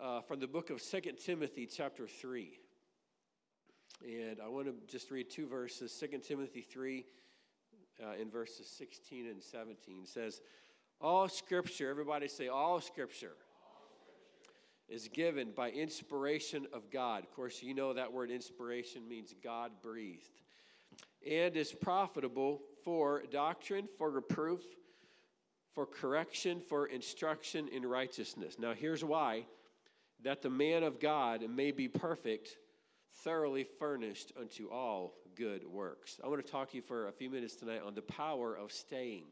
uh, from the book of Second Timothy, chapter 3. And I want to just read two verses. Second Timothy 3, uh, in verses 16 and 17 says, All scripture, everybody say, all scripture, all scripture is given by inspiration of God. Of course, you know that word inspiration means God breathed. And is profitable for doctrine, for reproof, for correction, for instruction in righteousness. Now, here's why that the man of God may be perfect, thoroughly furnished unto all good works. I want to talk to you for a few minutes tonight on the power of staying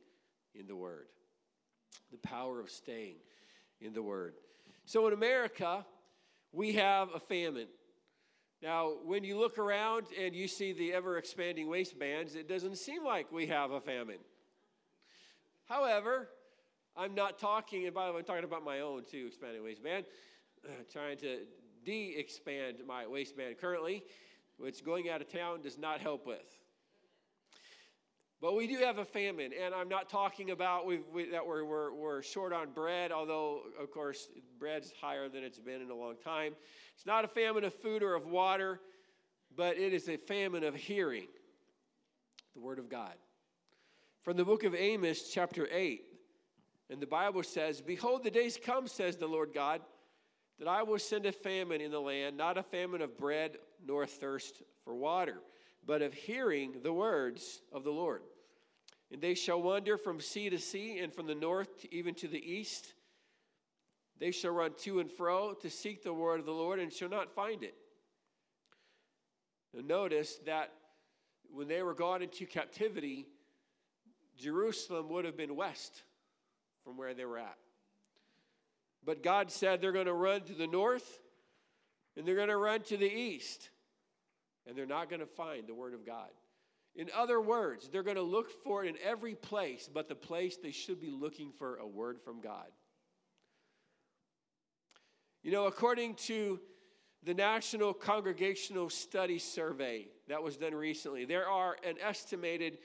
in the Word. The power of staying in the Word. So in America, we have a famine. Now, when you look around and you see the ever expanding waistbands, it doesn't seem like we have a famine. However, I'm not talking, and by the way, I'm talking about my own too, expanding waistband, trying to de expand my waistband currently, which going out of town does not help with. But we do have a famine, and I'm not talking about we, that we're, we're, we're short on bread, although, of course, bread's higher than it's been in a long time. It's not a famine of food or of water, but it is a famine of hearing the Word of God. From the book of Amos, chapter 8, and the Bible says, Behold, the days come, says the Lord God, that I will send a famine in the land, not a famine of bread nor thirst for water, but of hearing the words of the Lord. And they shall wander from sea to sea, and from the north even to the east. They shall run to and fro to seek the word of the Lord, and shall not find it. Now notice that when they were gone into captivity, Jerusalem would have been west from where they were at. But God said they're going to run to the north and they're going to run to the east and they're not going to find the Word of God. In other words, they're going to look for it in every place, but the place they should be looking for a word from God. You know, according to the National Congregational Study Survey that was done recently, there are an estimated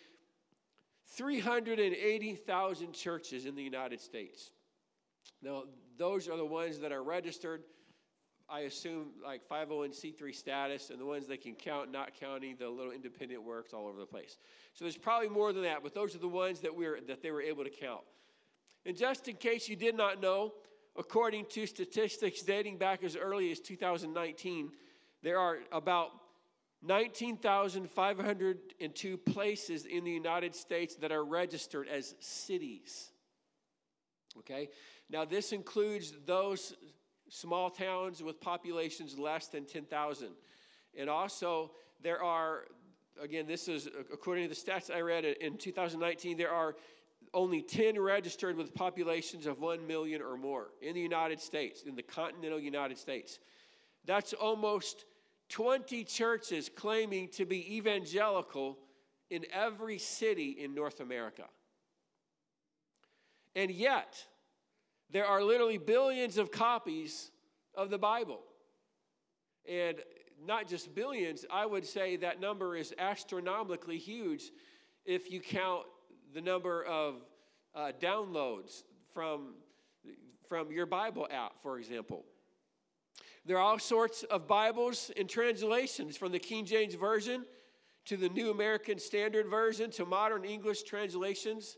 380,000 churches in the United States. Now, those are the ones that are registered, I assume, like 501c3 status, and the ones they can count, not counting the little independent works all over the place. So there's probably more than that, but those are the ones that, we're, that they were able to count. And just in case you did not know, according to statistics dating back as early as 2019, there are about 19,502 places in the United States that are registered as cities. Okay? Now, this includes those small towns with populations less than 10,000. And also, there are, again, this is according to the stats I read in 2019, there are only 10 registered with populations of 1 million or more in the United States, in the continental United States. That's almost 20 churches claiming to be evangelical in every city in North America. And yet, there are literally billions of copies of the Bible. And not just billions, I would say that number is astronomically huge if you count the number of uh, downloads from, from your Bible app, for example. There are all sorts of Bibles and translations from the King James Version to the New American Standard Version to modern English translations.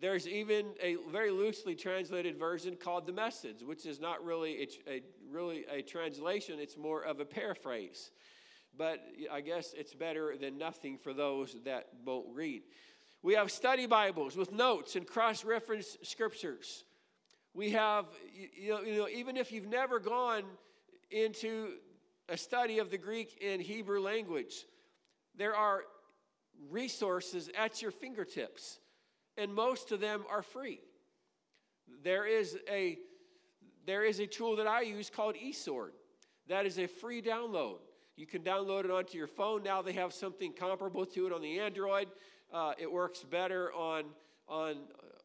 There's even a very loosely translated version called the Message, which is not really a, a, really a translation, it's more of a paraphrase. But I guess it's better than nothing for those that won't read. We have study Bibles with notes and cross reference scriptures. We have, you know, you know, even if you've never gone into a study of the Greek and Hebrew language. There are resources at your fingertips, and most of them are free. There is a there is a tool that I use called eSword. That is a free download. You can download it onto your phone. Now they have something comparable to it on the Android. Uh, it works better on on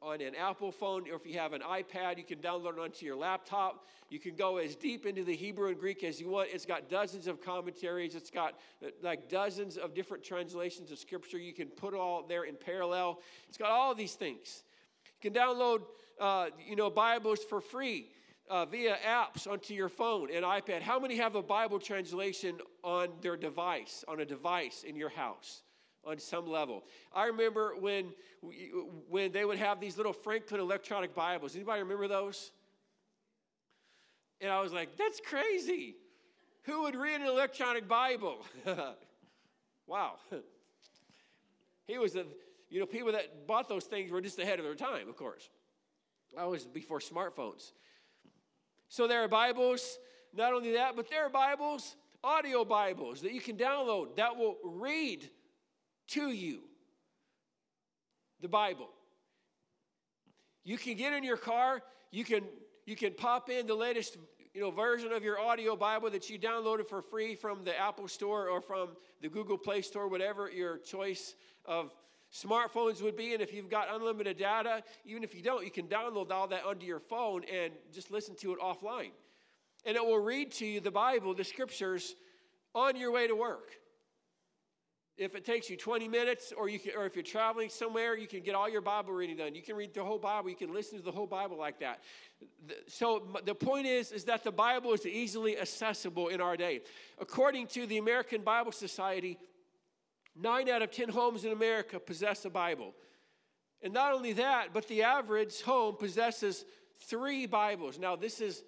on an Apple phone, or if you have an iPad, you can download it onto your laptop. You can go as deep into the Hebrew and Greek as you want. It's got dozens of commentaries, it's got uh, like dozens of different translations of Scripture. You can put all there in parallel. It's got all these things. You can download, uh, you know, Bibles for free. uh, via apps onto your phone and iPad. How many have a Bible translation on their device, on a device in your house? On some level. I remember when when they would have these little Franklin electronic Bibles. Anybody remember those? And I was like, that's crazy. Who would read an electronic Bible? wow. he was the, you know, people that bought those things were just ahead of their time, of course. That was before smartphones. So there are Bibles, not only that, but there are Bibles, audio Bibles that you can download that will read to you the Bible. You can get in your car, you can you can pop in the latest you know, version of your audio Bible that you downloaded for free from the Apple Store or from the Google Play Store, whatever your choice of smartphones would be. And if you've got unlimited data, even if you don't, you can download all that onto your phone and just listen to it offline. And it will read to you the Bible, the scriptures, on your way to work. If it takes you 20 minutes, or, you can, or if you're traveling somewhere, you can get all your Bible reading done. You can read the whole Bible. You can listen to the whole Bible like that. So the point is, is that the Bible is easily accessible in our day. According to the American Bible Society, nine out of 10 homes in America possess a Bible. And not only that, but the average home possesses three Bibles. Now, this is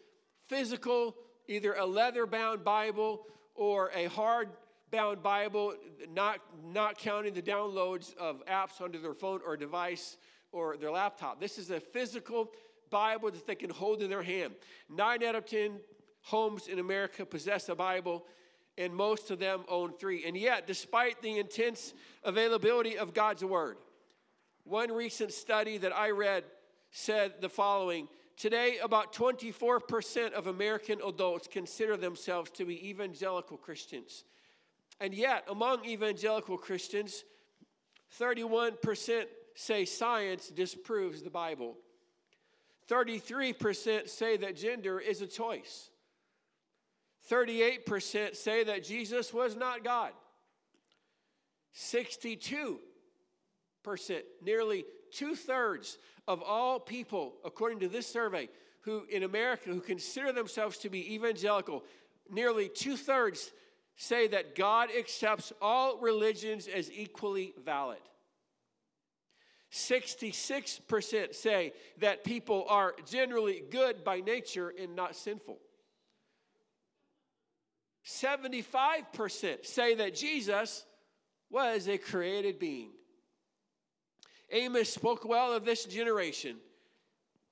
physical, either a leather bound Bible or a hard bound Bible, not, not counting the downloads of apps onto their phone or device or their laptop. This is a physical Bible that they can hold in their hand. Nine out of 10 homes in America possess a Bible, and most of them own three. And yet, despite the intense availability of God's Word, one recent study that I read said the following Today, about 24% of American adults consider themselves to be evangelical Christians. And yet, among evangelical Christians, 31% say science disproves the Bible. 33% say that gender is a choice. 38% say that Jesus was not God. 62%, nearly two thirds of all people, according to this survey, who in America who consider themselves to be evangelical, nearly two thirds say that God accepts all religions as equally valid. 66% say that people are generally good by nature and not sinful. 75% say that Jesus was a created being. Amos spoke well of this generation,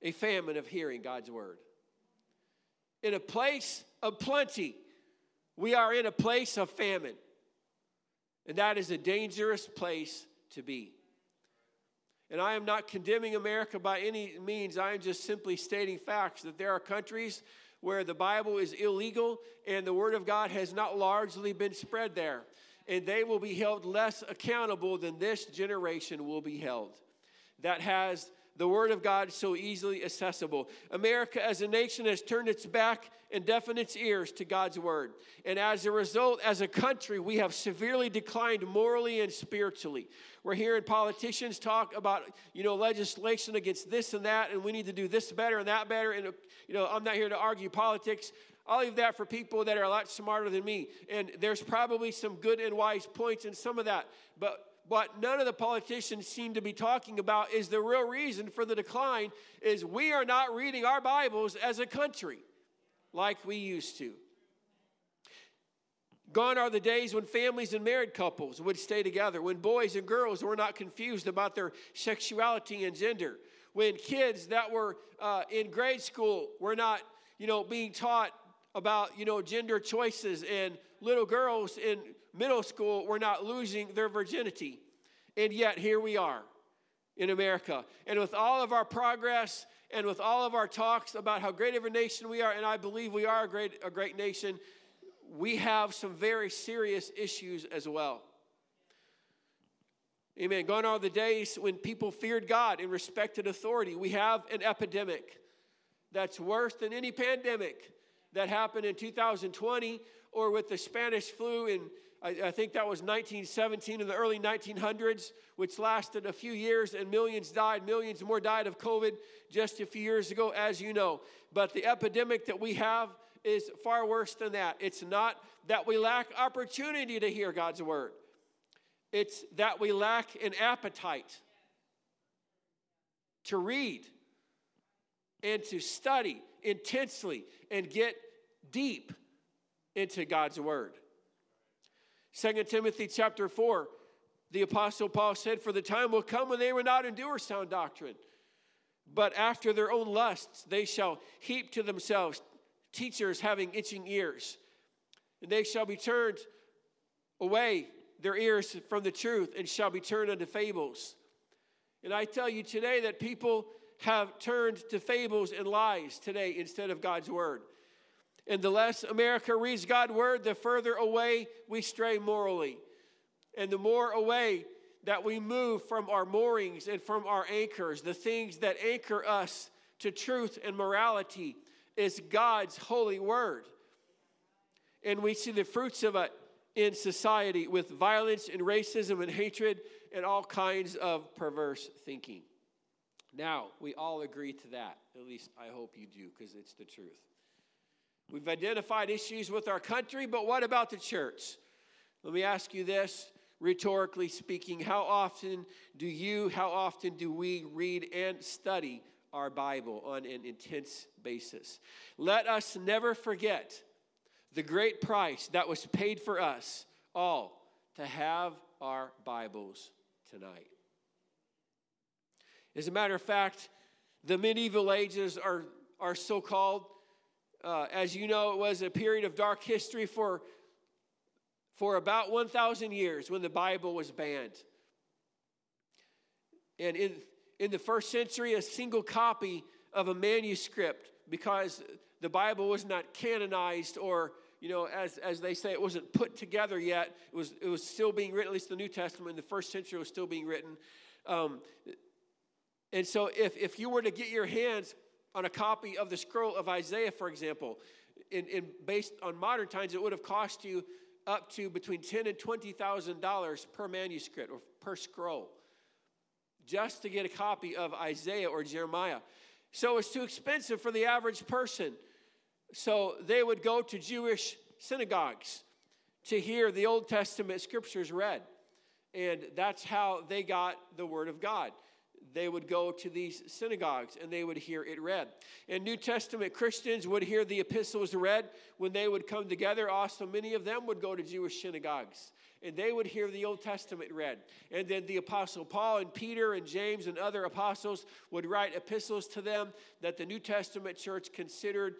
a famine of hearing God's word. In a place of plenty, we are in a place of famine, and that is a dangerous place to be. And I am not condemning America by any means. I am just simply stating facts that there are countries where the Bible is illegal and the Word of God has not largely been spread there. And they will be held less accountable than this generation will be held. That has the Word of God so easily accessible. America as a nation has turned its back and deafened its ears to God's Word. And as a result, as a country, we have severely declined morally and spiritually. We're hearing politicians talk about, you know, legislation against this and that, and we need to do this better and that better. And, you know, I'm not here to argue politics. I'll leave that for people that are a lot smarter than me. And there's probably some good and wise points in some of that. But what none of the politicians seem to be talking about is the real reason for the decline is we are not reading our bibles as a country like we used to. Gone are the days when families and married couples would stay together when boys and girls were not confused about their sexuality and gender when kids that were uh, in grade school were not you know being taught about you know gender choices and little girls in middle school were not losing their virginity. And yet, here we are in America. And with all of our progress and with all of our talks about how great of a nation we are, and I believe we are a great, a great nation, we have some very serious issues as well. Amen. Gone are the days when people feared God and respected authority. We have an epidemic that's worse than any pandemic that happened in 2020 or with the Spanish flu in, I, I, think that was 1917 in the early 1900s, which lasted a few years and millions died. Millions more died of COVID just a few years ago, as you know. But the epidemic that we have is far worse than that. It's not that we lack opportunity to hear God's word, it's that we lack an appetite to read and to study intensely and get deep into God's word. 2 Timothy chapter 4, the apostle Paul said, For the time will come when they will not endure sound doctrine, but after their own lusts they shall heap to themselves teachers having itching ears. And they shall be turned away their ears from the truth and shall be turned unto fables. And I tell you today that people have turned to fables and lies today instead of God's word. And the less America reads God's word, the further away we stray morally. And the more away that we move from our moorings and from our anchors, the things that anchor us to truth and morality, is God's holy word. And we see the fruits of it in society with violence and racism and hatred and all kinds of perverse thinking. Now, we all agree to that. At least I hope you do, because it's the truth. We've identified issues with our country, but what about the church? Let me ask you this, rhetorically speaking. How often do you, how often do we read and study our Bible on an intense basis? Let us never forget the great price that was paid for us all to have our Bibles tonight. As a matter of fact, the medieval ages are, are so called. Uh, as you know, it was a period of dark history for, for about 1,000 years when the Bible was banned. And in, in the first century, a single copy of a manuscript, because the Bible was not canonized or you know, as, as they say, it wasn't put together yet. It was, it was still being written, at least the New Testament in the first century was still being written. Um, and so, if, if you were to get your hands on a copy of the scroll of Isaiah, for example, in, in based on modern times, it would have cost you up to between ten and twenty thousand dollars per manuscript or per scroll, just to get a copy of Isaiah or Jeremiah. So it's too expensive for the average person. So they would go to Jewish synagogues to hear the Old Testament scriptures read. And that's how they got the Word of God they would go to these synagogues and they would hear it read. And New Testament Christians would hear the epistles read when they would come together. Also, many of them would go to Jewish synagogues and they would hear the Old Testament read. And then the Apostle Paul and Peter and James and other apostles would write epistles to them that the New Testament church considered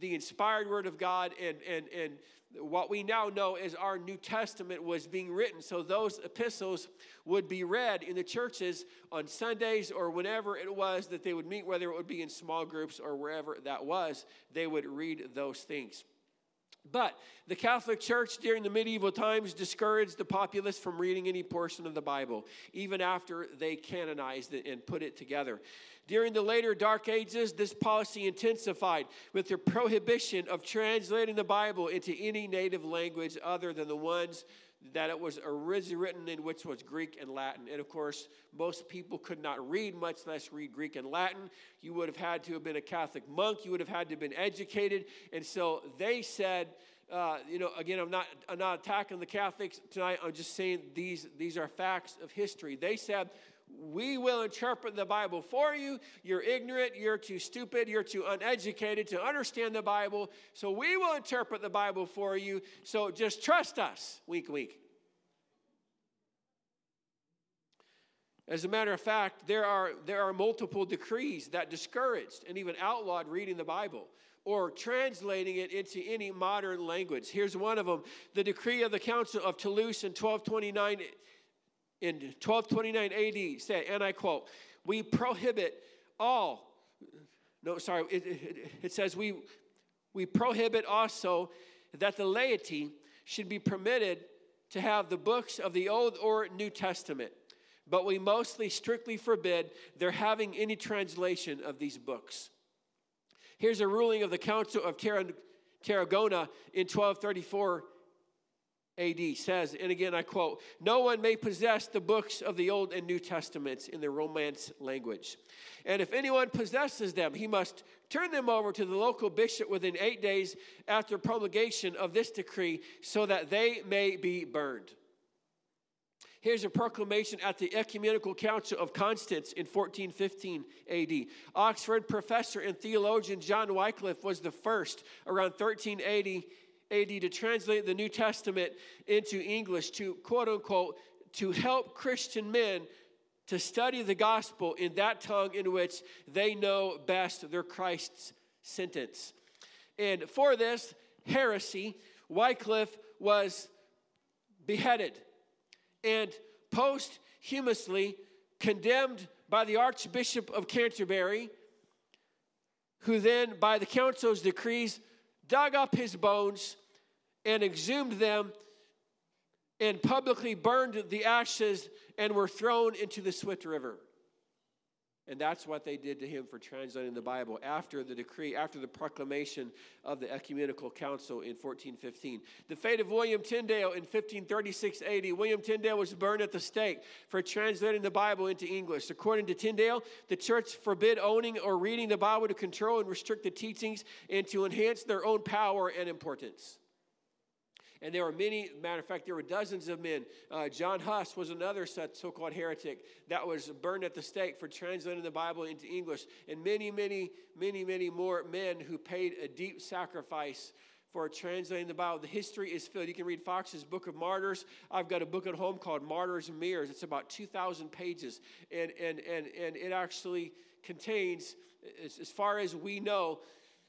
the inspired word of God and, and, and what we now know as our New Testament was being written. So those epistles would be read in the churches on Sundays or whenever it was that they would meet, whether it would be in small groups or wherever that was, they would read those things. But the Catholic Church during the medieval times discouraged the populace from reading any portion of the Bible, even after they canonized it and put it together. During the later Dark Ages, this policy intensified with the prohibition of translating the Bible into any native language other than the ones that it was originally written in, which was Greek and Latin. And of course, most people could not read, much less read Greek and Latin. You would have had to have been a Catholic monk. You would have had to have been educated. And so they said, uh, you know, again, I'm not, I'm not attacking the Catholics tonight. I'm just saying these, these are facts of history. They said we will interpret the Bible for you. You're ignorant, you're too stupid, you're too uneducated to understand the Bible. So we will interpret the Bible for you. So just trust us, week, week. As a matter of fact, there are, there are multiple decrees that discouraged and even outlawed reading the Bible or translating it into any modern language. Here's one of them the decree of the Council of Toulouse in 1229 in 1229 AD said, and I quote, we prohibit all, no, sorry, it, it, it says we, we prohibit also that the laity should be permitted to have the books of the Old or New Testament, but we mostly strictly forbid their having any translation of these books. Here's a ruling of the Council of Tarragona in 1234 AD says, and again I quote, No one may possess the books of the Old and New Testaments in the Romance language. And if anyone possesses them, he must turn them over to the local bishop within eight days after promulgation of this decree so that they may be burned. Here's a proclamation at the Ecumenical Council of Constance in 1415 AD. Oxford professor and theologian John Wycliffe was the first around 1380 AD to translate the New Testament into English to quote unquote to help Christian men to study the gospel in that tongue in which they know best their Christ's sentence. And for this heresy, Wycliffe was beheaded and posthumously condemned by the Archbishop of Canterbury, who then, by the council's decrees, dug up his bones and exhumed them and publicly burned the ashes and were thrown into the Swift River. And that's what they did to him for translating the Bible after the decree, after the proclamation of the Ecumenical Council in 1415. The fate of William Tyndale in 1536 AD. William Tyndale was burned at the stake for translating the Bible into English. According to Tyndale, the church forbid owning or reading the Bible to control and restrict the teachings and to enhance their own power and importance. And there were many, matter of fact, there were dozens of men. Uh, John Huss was another such so called heretic that was burned at the stake for translating the Bible into English. And many, many, many, many more men who paid a deep sacrifice for translating the Bible. The history is filled. You can read Fox's Book of Martyrs. I've got a book at home called Martyrs and Mirrors. It's about 2,000 pages. And, and, and, and it actually contains, as far as we know,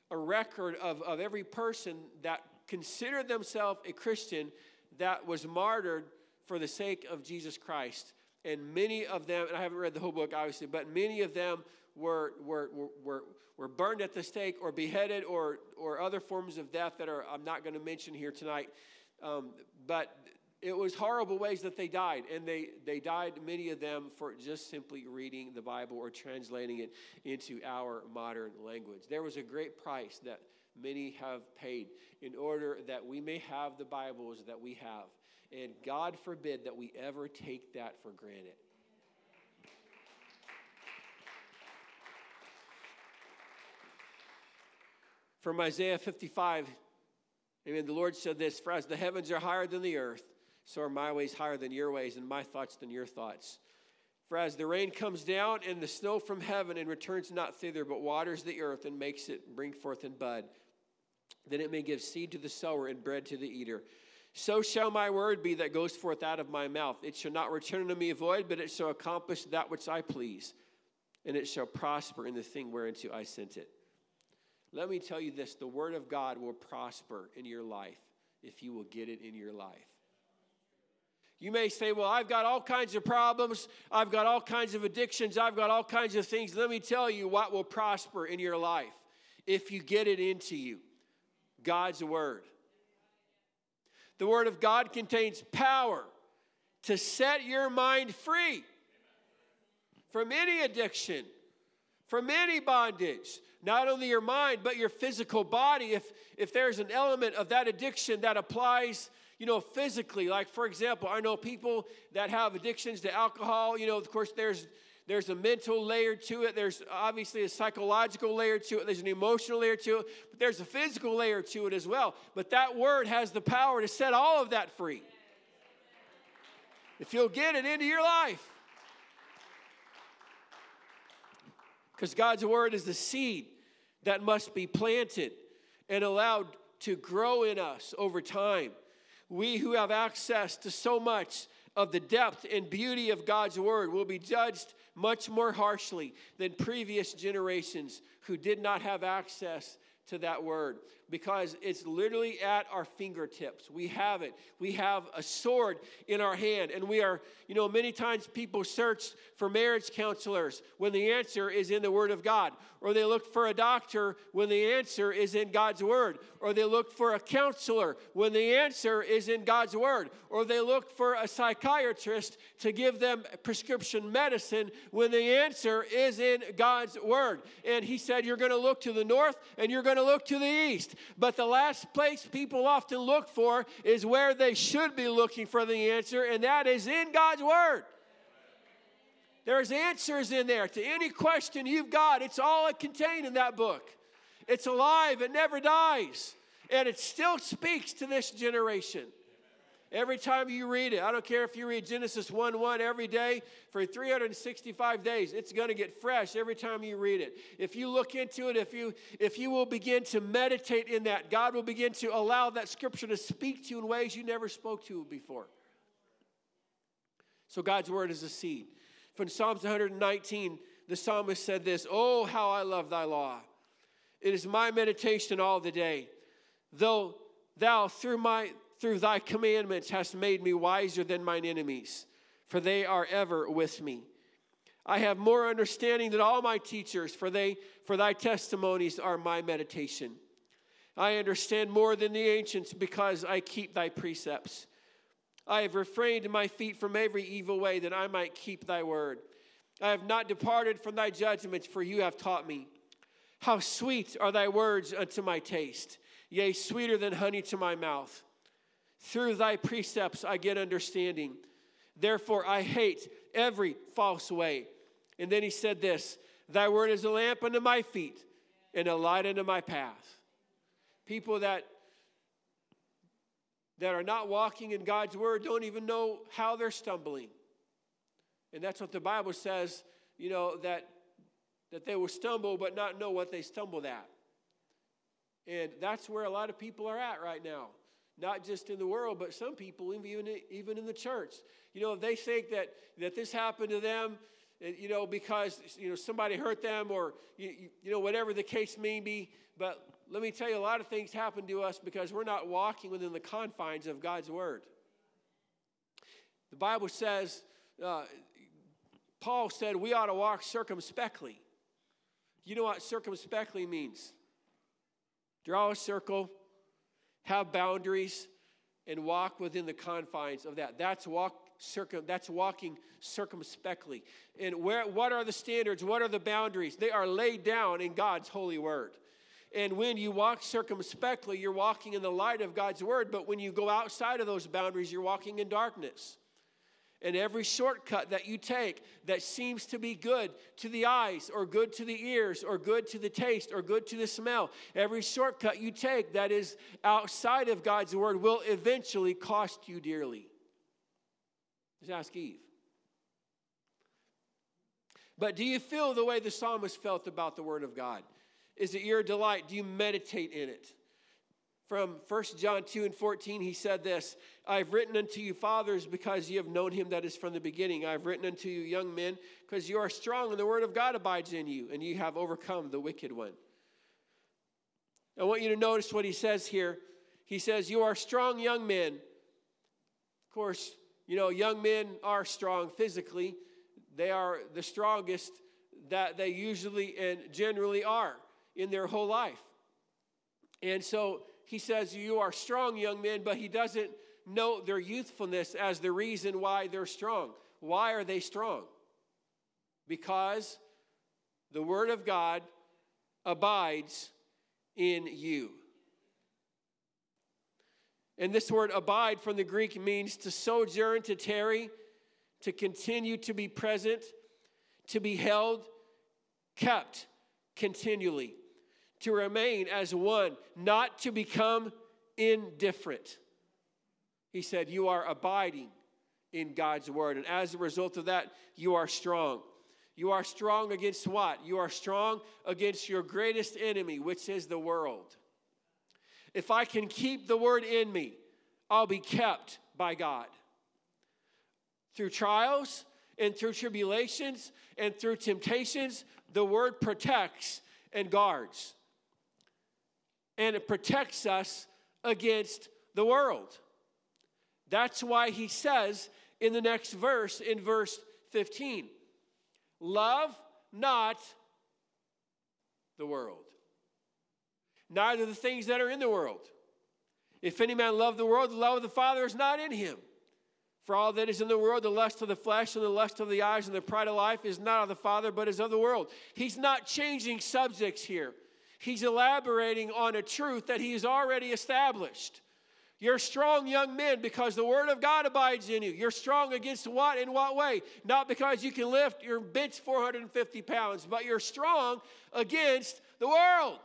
a record of, of every person that considered themselves a Christian that was martyred for the sake of Jesus Christ. And many of them, and I haven't read the whole book obviously, but many of them were, were, were, were burned at the stake or beheaded or, or other forms of death that are I'm not going to mention here tonight. Um, but it was horrible ways that they died and they, they died many of them for just simply reading the bible or translating it into our modern language there was a great price that many have paid in order that we may have the Bibles that we have. And God forbid that we ever take that for granted. From Isaiah 55, amen, the Lord said this For as the heavens are higher than the earth, so are my ways higher than your ways, and my thoughts than your thoughts. For as the rain comes down and the snow from heaven and returns not thither, but waters the earth and makes it bring forth and bud, that it may give seed to the sower and bread to the eater. So shall my word be that goes forth out of my mouth. It shall not return unto me void, but it shall accomplish that which I please, and it shall prosper in the thing whereunto I sent it. Let me tell you this the word of God will prosper in your life if you will get it in your life. You may say, Well, I've got all kinds of problems. I've got all kinds of addictions. I've got all kinds of things. Let me tell you what will prosper in your life if you get it into you. God's Word. The Word of God contains power to set your mind free from any addiction, from any bondage. Not only your mind, but your physical body. If, if there's an element of that addiction that applies, you know, physically, like for example, I know people that have addictions to alcohol. You know, of course, there's there's a mental layer to it. There's obviously a psychological layer to it. There's an emotional layer to it. But there's a physical layer to it as well. But that word has the power to set all of that free. If you'll get it into your life. Because God's word is the seed that must be planted and allowed to grow in us over time. We who have access to so much of the depth and beauty of God's word will be judged much more harshly than previous generations who did not have access to that word because it's literally at our fingertips. We have it. We have a sword in our hand. And we are, you know, many times people search for marriage counselors when the answer is in the Word of God. Or they look for a doctor when the answer is in God's Word. Or they look for a counselor when the answer is in God's Word. Or they look for a psychiatrist to give them prescription medicine when the answer is in God's Word. And He said, You're going to look to the north and you're going to look to the east But the last place people often look for is where they should be looking for the answer, and that is in God's Word. There's answers in there to any question you've got. It's all contained in that book. It's alive, it never dies, and it still speaks to this generation. Every time you read it, I don't care if you read Genesis 1 1 every day for 365 days, it's going to get fresh every time you read it. If you look into it, if you, if you will begin to meditate in that, God will begin to allow that scripture to speak to you in ways you never spoke to before. So God's word is a seed. From Psalms 119, the psalmist said this Oh, how I love thy law! It is my meditation all the day. Though thou through my through thy commandments hast made me wiser than mine enemies, for they are ever with me. I have more understanding than all my teachers, for they for thy testimonies are my meditation. I understand more than the ancients because I keep thy precepts. I have refrained my feet from every evil way that I might keep thy word. I have not departed from thy judgments, for you have taught me. How sweet are thy words unto my taste, yea, sweeter than honey to my mouth. Through thy precepts I get understanding. Therefore I hate every false way. And then he said this Thy word is a lamp unto my feet and a light unto my path. People that that are not walking in God's word don't even know how they're stumbling. And that's what the Bible says, you know, that that they will stumble but not know what they stumbled at. And that's where a lot of people are at right now not just in the world, but some people, even, even in the church. You know, they think that, that this happened to them, eh, you know, because, you know, somebody hurt them or, you, you know, whatever the case may be. But let me tell you, a lot of things happen to us because we're not walking within the confines of God's Word. The Bible says, uh, Paul said we ought to walk circumspectly. You know what circumspectly means? Draw a circle, have boundaries, and walk within the confines of that. That's walk circum that's walking circumspectly. And where what are the standards? What are the boundaries? They are laid down in God's holy word. And when you walk circumspectly, you're walking in the light of God's word, but when you go outside of those boundaries, you're walking in darkness. And every shortcut that you take that seems to be good to the eyes, or good to the ears, or good to the taste, or good to the smell, every shortcut you take that is outside of God's word will eventually cost you dearly. Just ask Eve. But do you feel the way the psalmist felt about the word of God? Is it your delight? Do you meditate in it? From 1 John 2 and 14, he said this I've written unto you, fathers, because ye have known him that is from the beginning. I've written unto you, young men, because you are strong, and the word of God abides in you, and you have overcome the wicked one. I want you to notice what he says here. He says, You are strong young men. Of course, you know, young men are strong physically, they are the strongest that they usually and generally are in their whole life. And so, he says, You are strong, young men, but he doesn't note their youthfulness as the reason why they're strong. Why are they strong? Because the Word of God abides in you. And this word abide from the Greek means to sojourn, to tarry, to continue to be present, to be held, kept continually to remain as one, not to become indifferent. He said, You are abiding in God's word. And as a result of that, you are strong. You are strong against what? You are strong against your greatest enemy, which is the world. If I can keep the word in me, I'll be kept by God. Through trials and through tribulations and through temptations, the word protects and guards and it protects us against the world. That's why he says in the next verse, in verse 15, love not the world, neither the things that are in the world. If any man love the world, the love of the Father is not in him. For all that is in the world, the lust of the flesh and the lust of the eyes and the pride of life is not of the Father, but is of the world. He's not changing subjects here. He's elaborating on a truth that he's already established. You're strong young men because the word of God abides in you. You're strong against what in what way? Not because you can lift your bench 450 pounds, but you're strong against the world.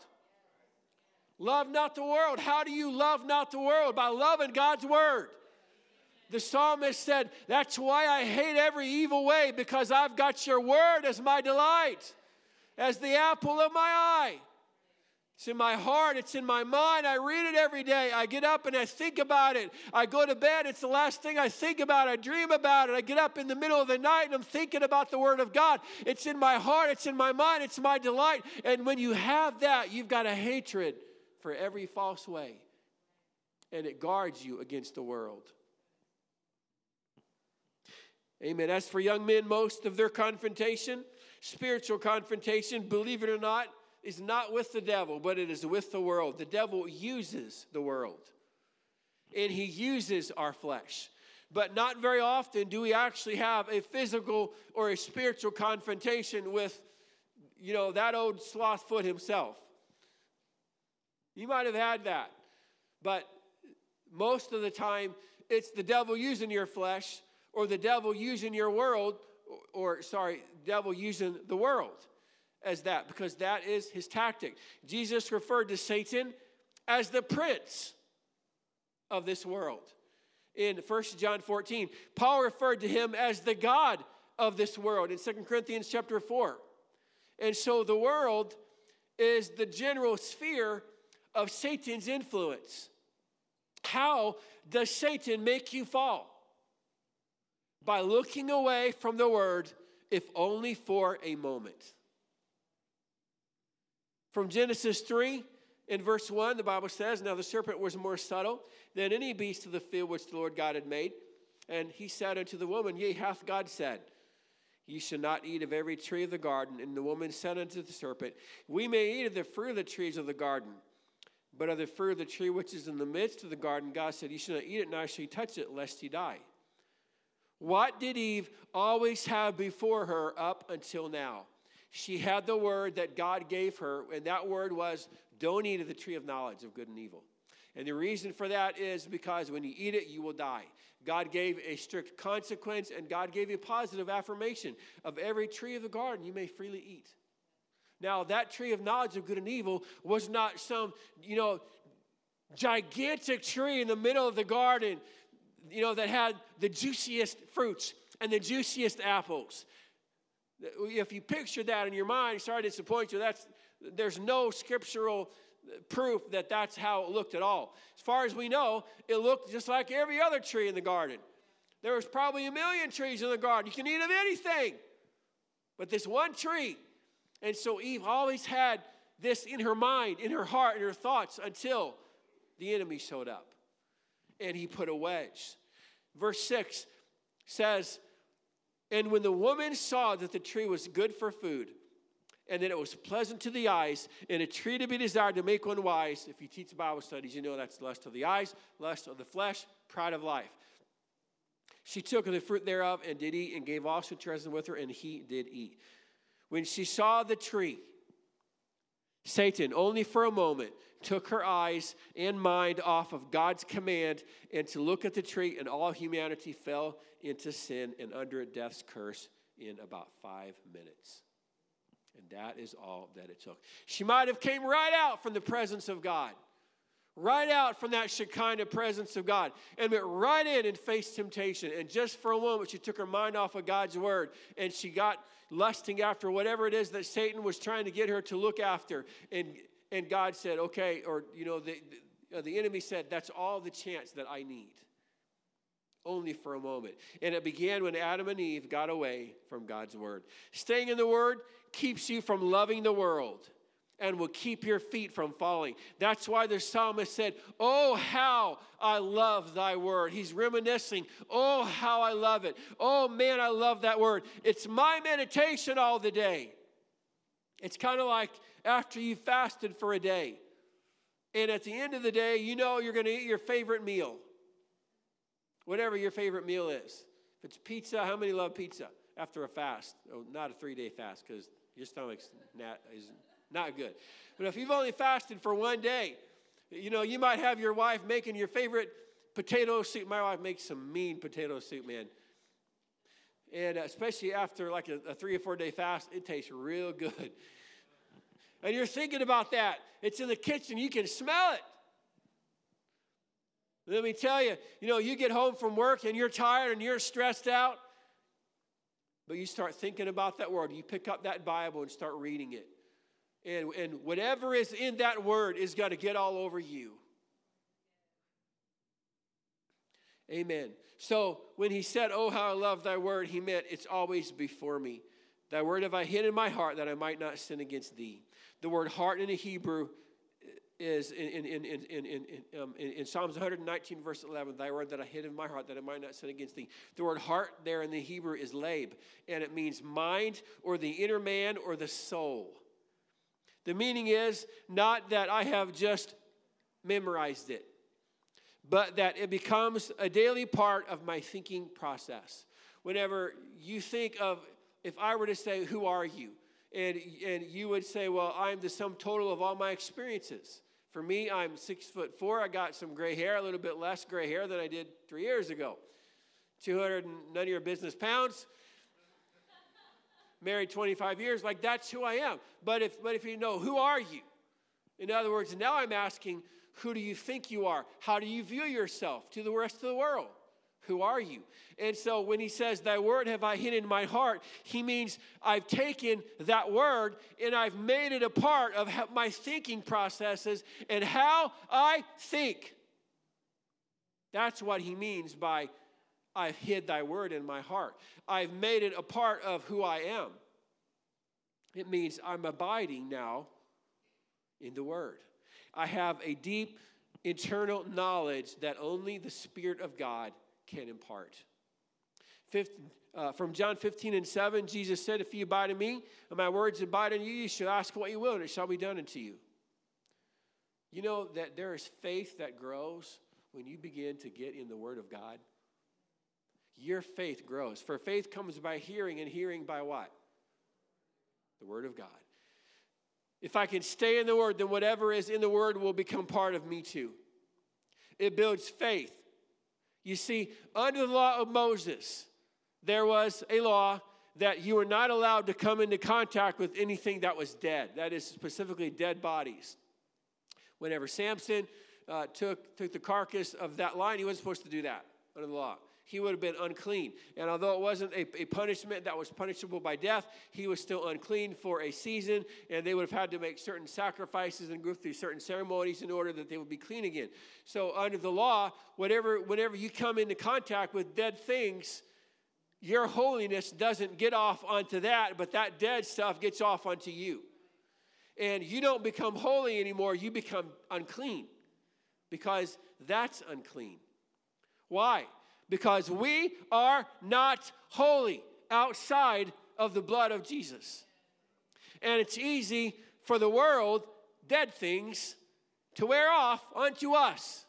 Love not the world. How do you love not the world? By loving God's word. The psalmist said, That's why I hate every evil way, because I've got your word as my delight, as the apple of my eye. It's in my heart, it's in my mind. I read it every day. I get up and I think about it. I go to bed, it's the last thing I think about. I dream about it. I get up in the middle of the night and I'm thinking about the Word of God. It's in my heart, it's in my mind, it's my delight. And when you have that, you've got a hatred for every false way, and it guards you against the world. Amen. As for young men, most of their confrontation, spiritual confrontation, believe it or not, is not with the devil, but it is with the world. The devil uses the world, and he uses our flesh. But not very often do we actually have a physical or a spiritual confrontation with, you know, that old slewfoot himself. You might have had that, but most of the time it's the devil using your flesh or the devil using your world, or, or sorry, devil using the world as that because that is his tactic. Jesus referred to Satan as the prince of this world. In 1 John 14, Paul referred to him as the God of this world in 2 Corinthians chapter 4. And so the world is the general sphere of Satan's influence. How does Satan make you fall? By looking away from the word, if only for a moment. From Genesis 3, in verse 1, the Bible says, Now the serpent was more subtle than any beast of the field which the Lord God had made. And he said unto the woman, Yea, hath God said, Ye shall not eat of every tree of the garden. And the woman said unto the serpent, We may eat of the fruit of the trees of the garden. But of the fruit of the tree which is in the midst of the garden, God said, Ye shall not eat it, neither shall ye touch it, lest ye die. What did Eve always have before her up until now? She had the word that God gave her, and that word was, Don't eat of the tree of knowledge of good and evil. And the reason for that is because when you eat it, you will die. God gave a strict consequence, and God gave a positive affirmation of every tree of the garden you may freely eat. Now, that tree of knowledge of good and evil was not some, you know, gigantic tree in the middle of the garden, you know, that had the juiciest fruits and the juiciest apples. If you picture that in your mind, sorry to disappoint you, that's, there's no scriptural proof that that's how it looked at all. As far as we know, it looked just like every other tree in the garden. There was probably a million trees in the garden. You can eat of anything, but this one tree. And so Eve always had this in her mind, in her heart, in her thoughts until the enemy showed up and he put a wedge. Verse 6 says, and when the woman saw that the tree was good for food, and that it was pleasant to the eyes, and a tree to be desired to make one wise, if you teach Bible studies, you know that's lust of the eyes, lust of the flesh, pride of life. She took of the fruit thereof and did eat, and gave also to her with her, and he did eat. When she saw the tree, Satan, only for a moment, took her eyes and mind off of God's command and to look at the tree, and all humanity fell into sin and under a death's curse in about five minutes. And that is all that it took. She might have came right out from the presence of God, right out from that Shekinah presence of God, and went right in and faced temptation. And just for a moment, she took her mind off of God's word, and she got lusting after whatever it is that Satan was trying to get her to look after. And and God said, okay, or you know, the, the, uh, the enemy said, that's all the chance that I need only for a moment. And it began when Adam and Eve got away from God's word. Staying in the word keeps you from loving the world and will keep your feet from falling. That's why the psalmist said, Oh, how I love thy word. He's reminiscing, Oh, how I love it. Oh, man, I love that word. It's my meditation all the day. It's kind of like after you fasted for a day. And at the end of the day, you know you're going to eat your favorite meal whatever your favorite meal is. If it's pizza, how many love pizza after a fast? Oh, not a three day fast because your stomach's not, is Not good. But if you've only fasted for one day, you know, you might have your wife making your favorite potato soup. My wife makes some mean potato soup, man. And especially after like a, a three or four day fast, it tastes real good. And you're thinking about that. It's in the kitchen, you can smell it. Let me tell you, you know, you get home from work and you're tired and you're stressed out, but you start thinking about that word. You pick up that Bible and start reading it. And, and whatever is in that word is going to get all over you. Amen. So when he said, Oh, how I love thy word, he meant it's always before me. Thy word have I hid in my heart that I might not sin against thee. The word heart in the Hebrew is in, in, in, in, in, in, um, in, in, Psalms 119, verse 11, thy word that I hid in my heart that I might not sin against thee. The word heart there in the Hebrew is lab, and it means mind or the inner man or the soul. The meaning is not that I have just memorized it, but that it becomes a daily part of my thinking process. Whenever you think of, if I were to say, Who are you? And, and you would say, Well, I'm the sum total of all my experiences. For me, I'm six foot four. I got some gray hair, a little bit less gray hair than I did three years ago. 200 and none of your business pounds. Married 25 years, like that's who I am. But if, but if you know, who are you? In other words, now I'm asking, who do you think you are? How do you view yourself to the rest of the world? Who are you? And so when he says, Thy word have I hidden in my heart, he means I've taken that word and I've made it a part of my thinking processes and how I think. That's what he means by I've hid thy word in my heart. I've made it a part of who I am. It means I'm abiding now in the word. I have a deep internal knowledge that only the Spirit of God can impart. Fifth, uh, from John 15 and 7, Jesus said, If you abide in me and my words abide in you, you shall ask what you will, and it shall be done unto you. You know that there is faith that grows when you begin to get in the Word of God. Your faith grows. For faith comes by hearing, and hearing by what? The Word of God. If I can stay in the Word, then whatever is in the Word will become part of me too. It builds faith. You see, under the law of Moses, there was a law that you were not allowed to come into contact with anything that was dead, that is, specifically dead bodies. Whenever Samson uh, took, took the carcass of that lion, he wasn't supposed to do that under the law he would have been unclean. And although it wasn't a, a, punishment that was punishable by death, he was still unclean for a season, and they would have had to make certain sacrifices and go through certain ceremonies in order that they would be clean again. So under the law, whatever, whenever you come into contact with dead things, your holiness doesn't get off onto that, but that dead stuff gets off onto you. And you don't become holy anymore, you become unclean because that's unclean. Why? Because we are not holy outside of the blood of Jesus. And it's easy for the world, dead things, to wear off onto us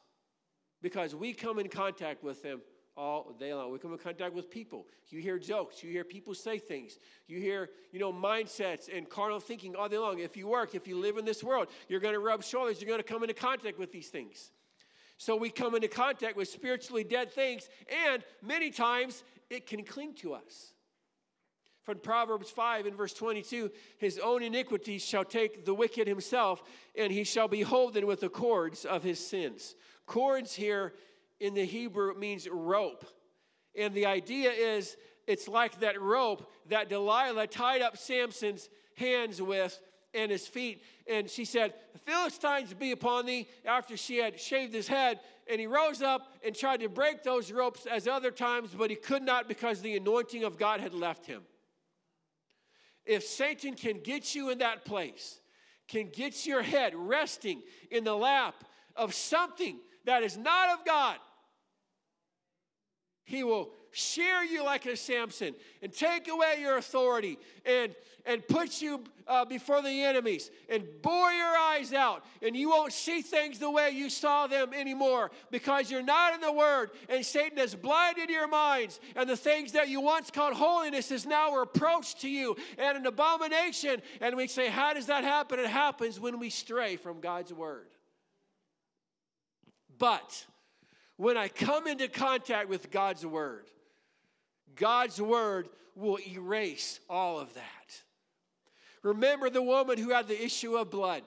because we come in contact with them all day long. We come in contact with people. You hear jokes. You hear people say things. You hear, you know, mindsets and carnal thinking all day long. If you work, if you live in this world, you're going to rub shoulders. You're going to come into contact with these things. So we come into contact with spiritually dead things, and many times it can cling to us. From Proverbs 5 and verse 22, his own iniquities shall take the wicked himself, and he shall be holden with the cords of his sins. Cords here in the Hebrew means rope. And the idea is it's like that rope that Delilah tied up Samson's hands with and his feet. And she said, The Philistines be upon thee, after she had shaved his head. And he rose up and tried to break those ropes as other times, but he could not because the anointing of God had left him. If Satan can get you in that place, can get your head resting in the lap of something that is not of God, he will shear you like a Samson and take away your authority and, and put you uh, before the enemies and bore your eyes out. And you won't see things the way you saw them anymore because you're not in the Word. And Satan has blinded your minds. And the things that you once called holiness is now reproach to you and an abomination. And we say, How does that happen? It happens when we stray from God's Word. But when I come into contact with God's Word, God's Word will erase all of that. Remember the woman who had the issue of blood.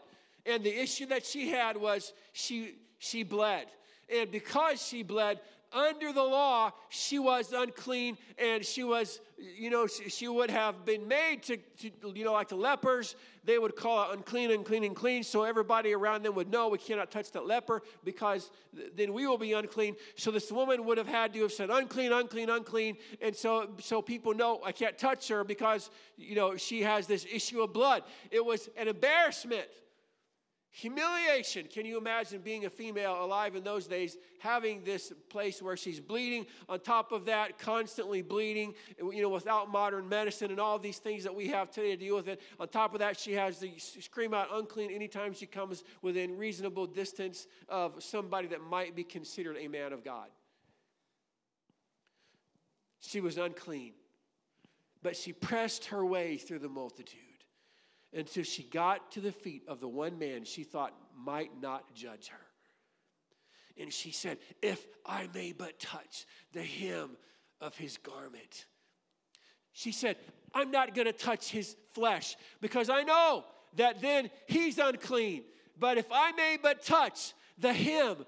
And the issue that she had was she, she bled. And because she bled, under the law, she was unclean and she was, you know, she, would have been made to, to, you know, like the lepers, they would call it unclean, unclean, unclean. So everybody around them would know we cannot touch that leper because then we will be unclean. So this woman would have had to have said unclean, unclean, unclean. And so, so people know I can't touch her because, you know, she has this issue of blood. It was an embarrassment Humiliation. Can you imagine being a female alive in those days, having this place where she's bleeding? On top of that, constantly bleeding, you know, without modern medicine and all these things that we have today to deal with it. On top of that, she has to scream out unclean anytime she comes within reasonable distance of somebody that might be considered a man of God. She was unclean, but she pressed her way through the multitude until she got to the feet of the one man she thought might not judge her. And she said, If I may but touch the hem of his garment. She said, I'm not going to touch his flesh because I know that then he's unclean. But if I may but touch the hem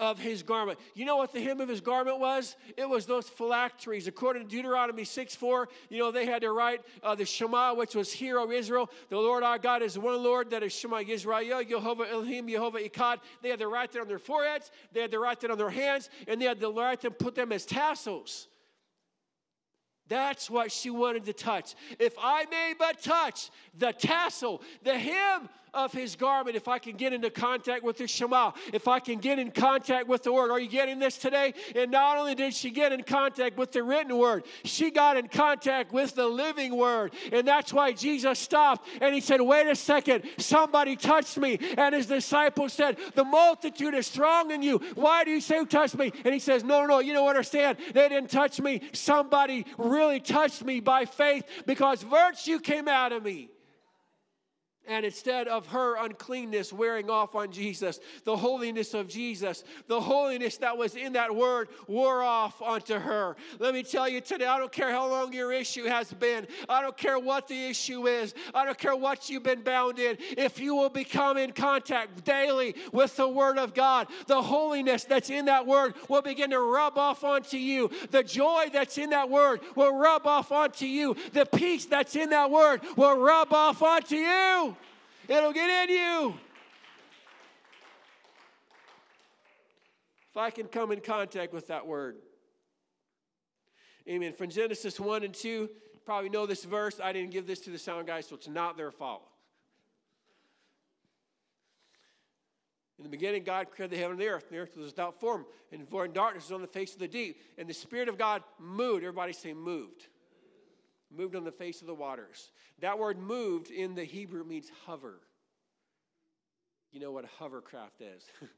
of his garment. You know what the hem of his garment was? It was those phylacteries. According to Deuteronomy 6 4, you know, they had to write uh, the Shema, which was, Hear, O Israel, the Lord our God is one Lord, that is Shema Yisrael, Jehovah Elohim, Jehovah Echad. They had to write that on their foreheads, they had to write that on their hands, and they had to write them, put them as tassels. That's what she wanted to touch. If I may but touch the tassel, the hem of his garment if I can get into contact with the Shema, if I can get in contact with the Word. Are you getting this today? And not only did she get in contact with the written Word, she got in contact with the living Word. And that's why Jesus stopped and he said, Wait a second, somebody touched me. And his disciples said, The multitude is thronging you. Why do you say, Who touched me? And he says, No, no, no, you don't understand. They didn't touch me. Somebody really touched me by faith because virtue came out of me. And instead of her uncleanness wearing off on Jesus, the holiness of Jesus, the holiness that was in that word wore off onto her. Let me tell you today, I don't care how long your issue has been, I don't care what the issue is, I don't care what you've been bound in. If you will become in contact daily with the word of God, the holiness that's in that word will begin to rub off onto you. The joy that's in that word will rub off onto you. The peace that's in that word will rub off onto you. It'll get in you. If I can come in contact with that word. Amen. From Genesis 1 and 2, probably know this verse. I didn't give this to the sound guys, so it's not their fault. In the beginning, God created the heaven and the earth. The earth was without form, and void and darkness was on the face of the deep. And the Spirit of God moved. Everybody say, moved moved on the face of the waters. That word moved in the Hebrew means hover. You know what a hovercraft is?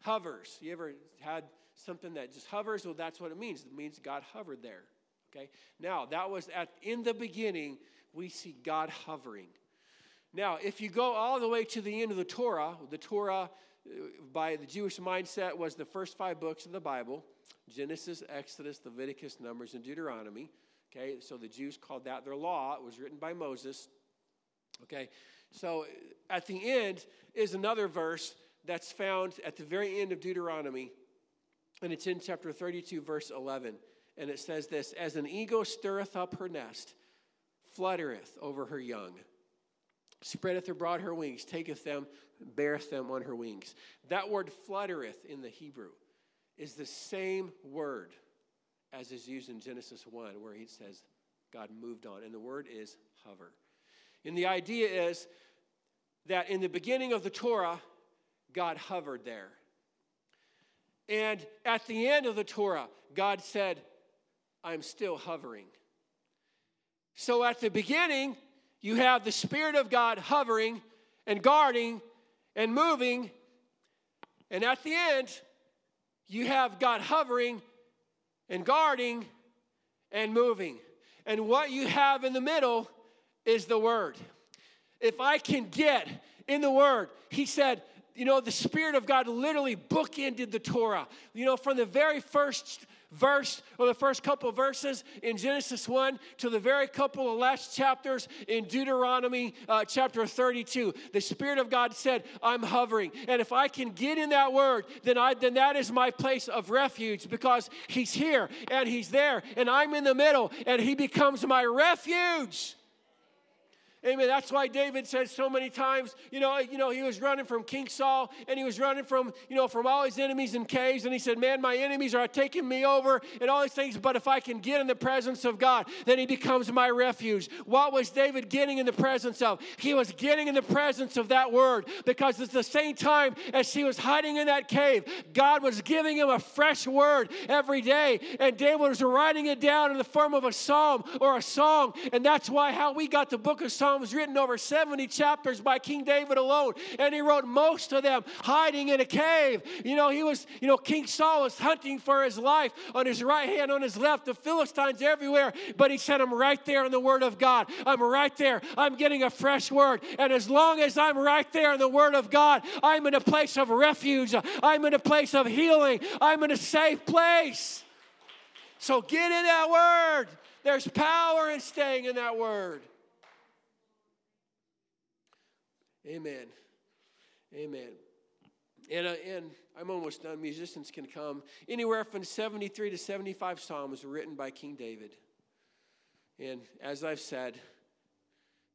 Hovers. You ever had something that just hovers? Well, that's what it means. It means God hovered there. Okay? Now, that was at in the beginning, we see God hovering. Now, if you go all the way to the end of the Torah, the Torah uh, by the Jewish mindset was the first five books of the Bible Genesis, Exodus, Leviticus, Numbers, and Deuteronomy. Okay, so the Jews called that their law. It was written by Moses. Okay, so at the end is another verse that's found at the very end of Deuteronomy, and it's in chapter 32, verse 11. And it says this As an eagle stirreth up her nest, fluttereth over her young, spreadeth abroad her wings, taketh them, beareth them on her wings. That word fluttereth in the Hebrew is the same word as is used in Genesis 1, where he says God moved on. And the word is hover. And the idea is that in the beginning of the Torah, God hovered there. And at the end of the Torah, God said, I'm still hovering. So at the beginning, you have the Spirit of God hovering and guarding and moving. And at the end, you have God hovering and guarding and moving. And what you have in the middle is the Word. If I can get in the Word, He said, you know, the Spirit of God literally bookended the Torah. You know, from the very first verse or the first couple verses in Genesis 1 to the very couple of last chapters in Deuteronomy uh, chapter 32. The Spirit of God said, I'm hovering. And if I can get in that word, then, I, then that is my place of refuge because He's here and He's there and I'm in the middle and He becomes my refuge. Amen. That's why David said so many times, you know, you know, he was running from King Saul and he was running from, you know, from all his enemies in caves. And he said, Man, my enemies are taking me over and all these things. But if I can get in the presence of God, then he becomes my refuge. What was David getting in the presence of? He was getting in the presence of that word because at the same time as he was hiding in that cave, God was giving him a fresh word every day. And David was writing it down in the form of a psalm or a song. And that's why how we got the book of Psalms Psalms written over 70 chapters by King David alone, and he wrote most of them hiding in a cave. You know, he was, you know, King Saul was hunting for his life on his right hand, on his left, the Philistines everywhere, but he said, I'm right there in the Word of God. I'm right there. I'm getting a fresh word. And as long as I'm right there in the Word of God, I'm in a place of refuge. I'm in a place of healing. I'm in a safe place. So get in that Word. There's power in staying in that Word. Amen. Amen. And, uh, and I'm almost done. Musicians can come. Anywhere from 73 to 75 Psalms were written by King David. And as I've said,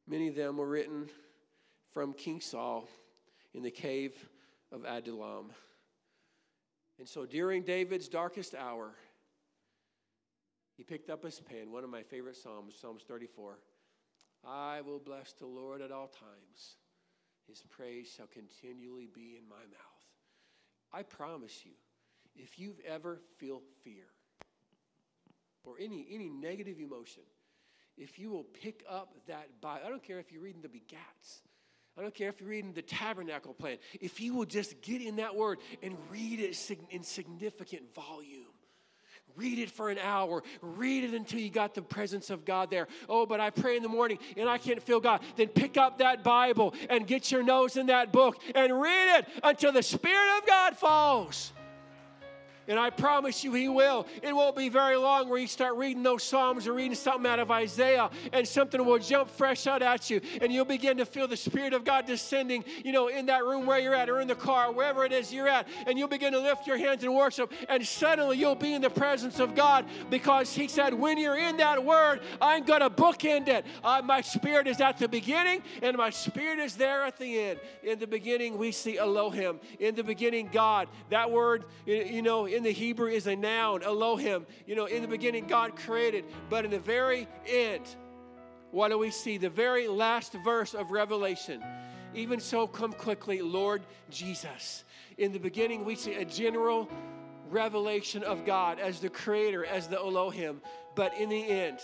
many of them were written from King Saul in the cave of Adullam. And so during David's darkest hour, he picked up his pen, one of my favorite Psalms, Psalms 34. I will bless the Lord at all times. His praise shall continually be in my mouth. I promise you, if you've ever feel fear or any, any negative emotion, if you will pick up that Bible, I don't care if you're reading the Begats, I don't care if you're reading the tabernacle plan, if you will just get in that word and read it in significant volume, Read it for an hour. Read it until you got the presence of God there. Oh, but I pray in the morning and I can't feel God. Then pick up that Bible and get your nose in that book and read it until the Spirit of God falls. And I promise you, He will. It won't be very long where you start reading those Psalms or reading something out of Isaiah, and something will jump fresh out at you, and you'll begin to feel the Spirit of God descending, you know, in that room where you're at, or in the car, wherever it is you're at, and you'll begin to lift your hands and worship, and suddenly you'll be in the presence of God because He said, When you're in that Word, I'm going to bookend it. Uh, my Spirit is at the beginning, and my Spirit is there at the end. In the beginning, we see Elohim. In the beginning, God. That word, you know, in the Hebrew is a noun, Elohim. You know, in the beginning, God created, but in the very end, what do we see? The very last verse of Revelation. Even so, come quickly, Lord Jesus. In the beginning, we see a general revelation of God as the creator, as the Elohim. But in the end,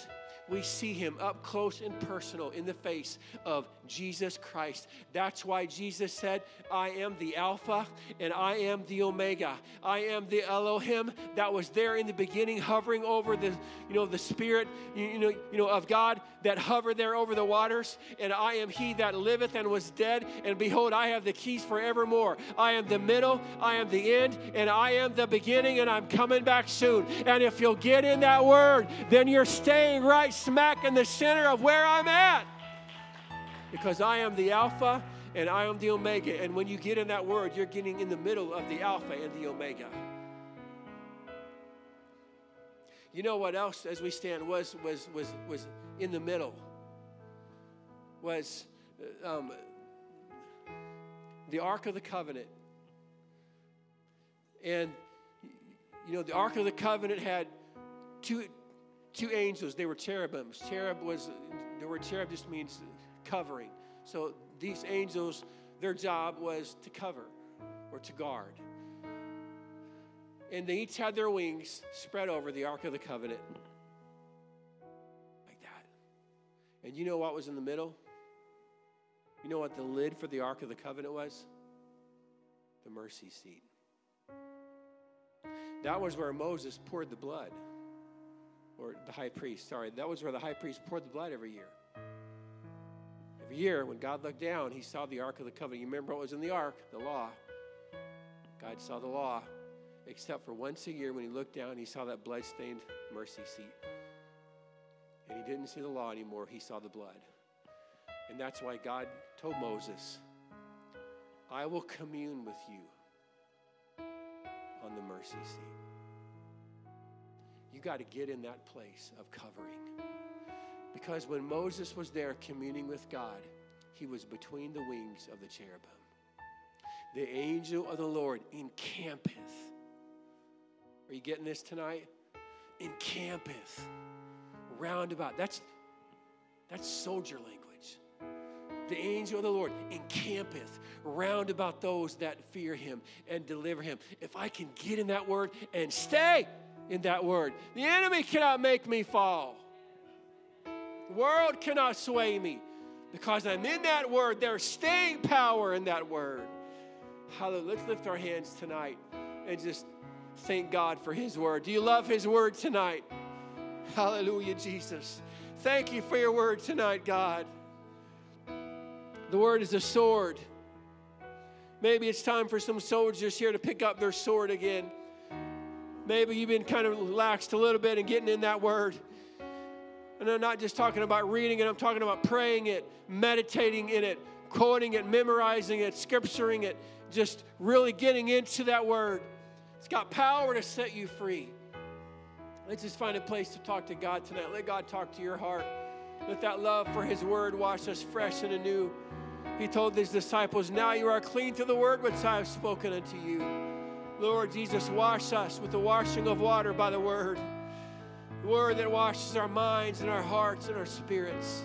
we see him up close and personal in the face of Jesus Christ. That's why Jesus said, I am the Alpha and I am the Omega. I am the Elohim that was there in the beginning, hovering over the, you know, the Spirit, you know, you know, of God that hover there over the waters. And I am he that liveth and was dead. And behold, I have the keys forevermore. I am the middle, I am the end, and I am the beginning, and I'm coming back soon. And if you'll get in that word, then you're staying right smack in the center of where I'm at because I am the Alpha and I am the Omega. And when you get in that word, you're getting in the middle of the Alpha and the Omega. You know what else, as we stand, was was was was in the middle. Was uh, um, the Ark of the Covenant, and you know the Ark of the Covenant had two two angels. They were cherubims. Cherub was the word cherub just means covering. So these angels, their job was to cover or to guard. And they each had their wings spread over the Ark of the Covenant. And you know what was in the middle? You know what the lid for the Ark of the Covenant was? The mercy seat. That was where Moses poured the blood, or the high priest, sorry. That was where the high priest poured the blood every year. Every year, when God looked down, he saw the Ark of the Covenant. You remember what was in the Ark? The law. God saw the law, except for once a year when he looked down, he saw that blood-stained mercy seat. And he didn't see the law anymore, he saw the blood. And that's why God told Moses, I will commune with you on the mercy seat. You got to get in that place of covering. Because when Moses was there communing with God, he was between the wings of the cherubim. The angel of the Lord encampeth. Are you getting this tonight? Encampeth round about. That's that's soldier language. The angel of the Lord encampeth round about those that fear him and deliver him. If I can get in that word and stay in that word, the enemy cannot make me fall. The world cannot sway me because I'm in that word. There's staying power in that word. Hallelujah. Let's lift our hands tonight and just thank God for His word. Do you love His word tonight? Hallelujah, Jesus. Thank you for your word tonight, God. The word is a sword. Maybe it's time for some soldiers here to pick up their sword again. Maybe you've been kind of relaxed a little bit and getting in that word. And I'm not just talking about reading it, I'm talking about praying it, meditating in it, quoting it, memorizing it, scripturing it, just really getting into that word. It's got power to set you free. Let's just find a place to talk to God tonight. Let God talk to your heart. Let that love for His word wash us fresh and anew. He told His disciples, Now you are clean through the word which I have spoken unto you. Lord Jesus, wash us with the washing of water by the word. The word that washes our minds and our hearts and our spirits.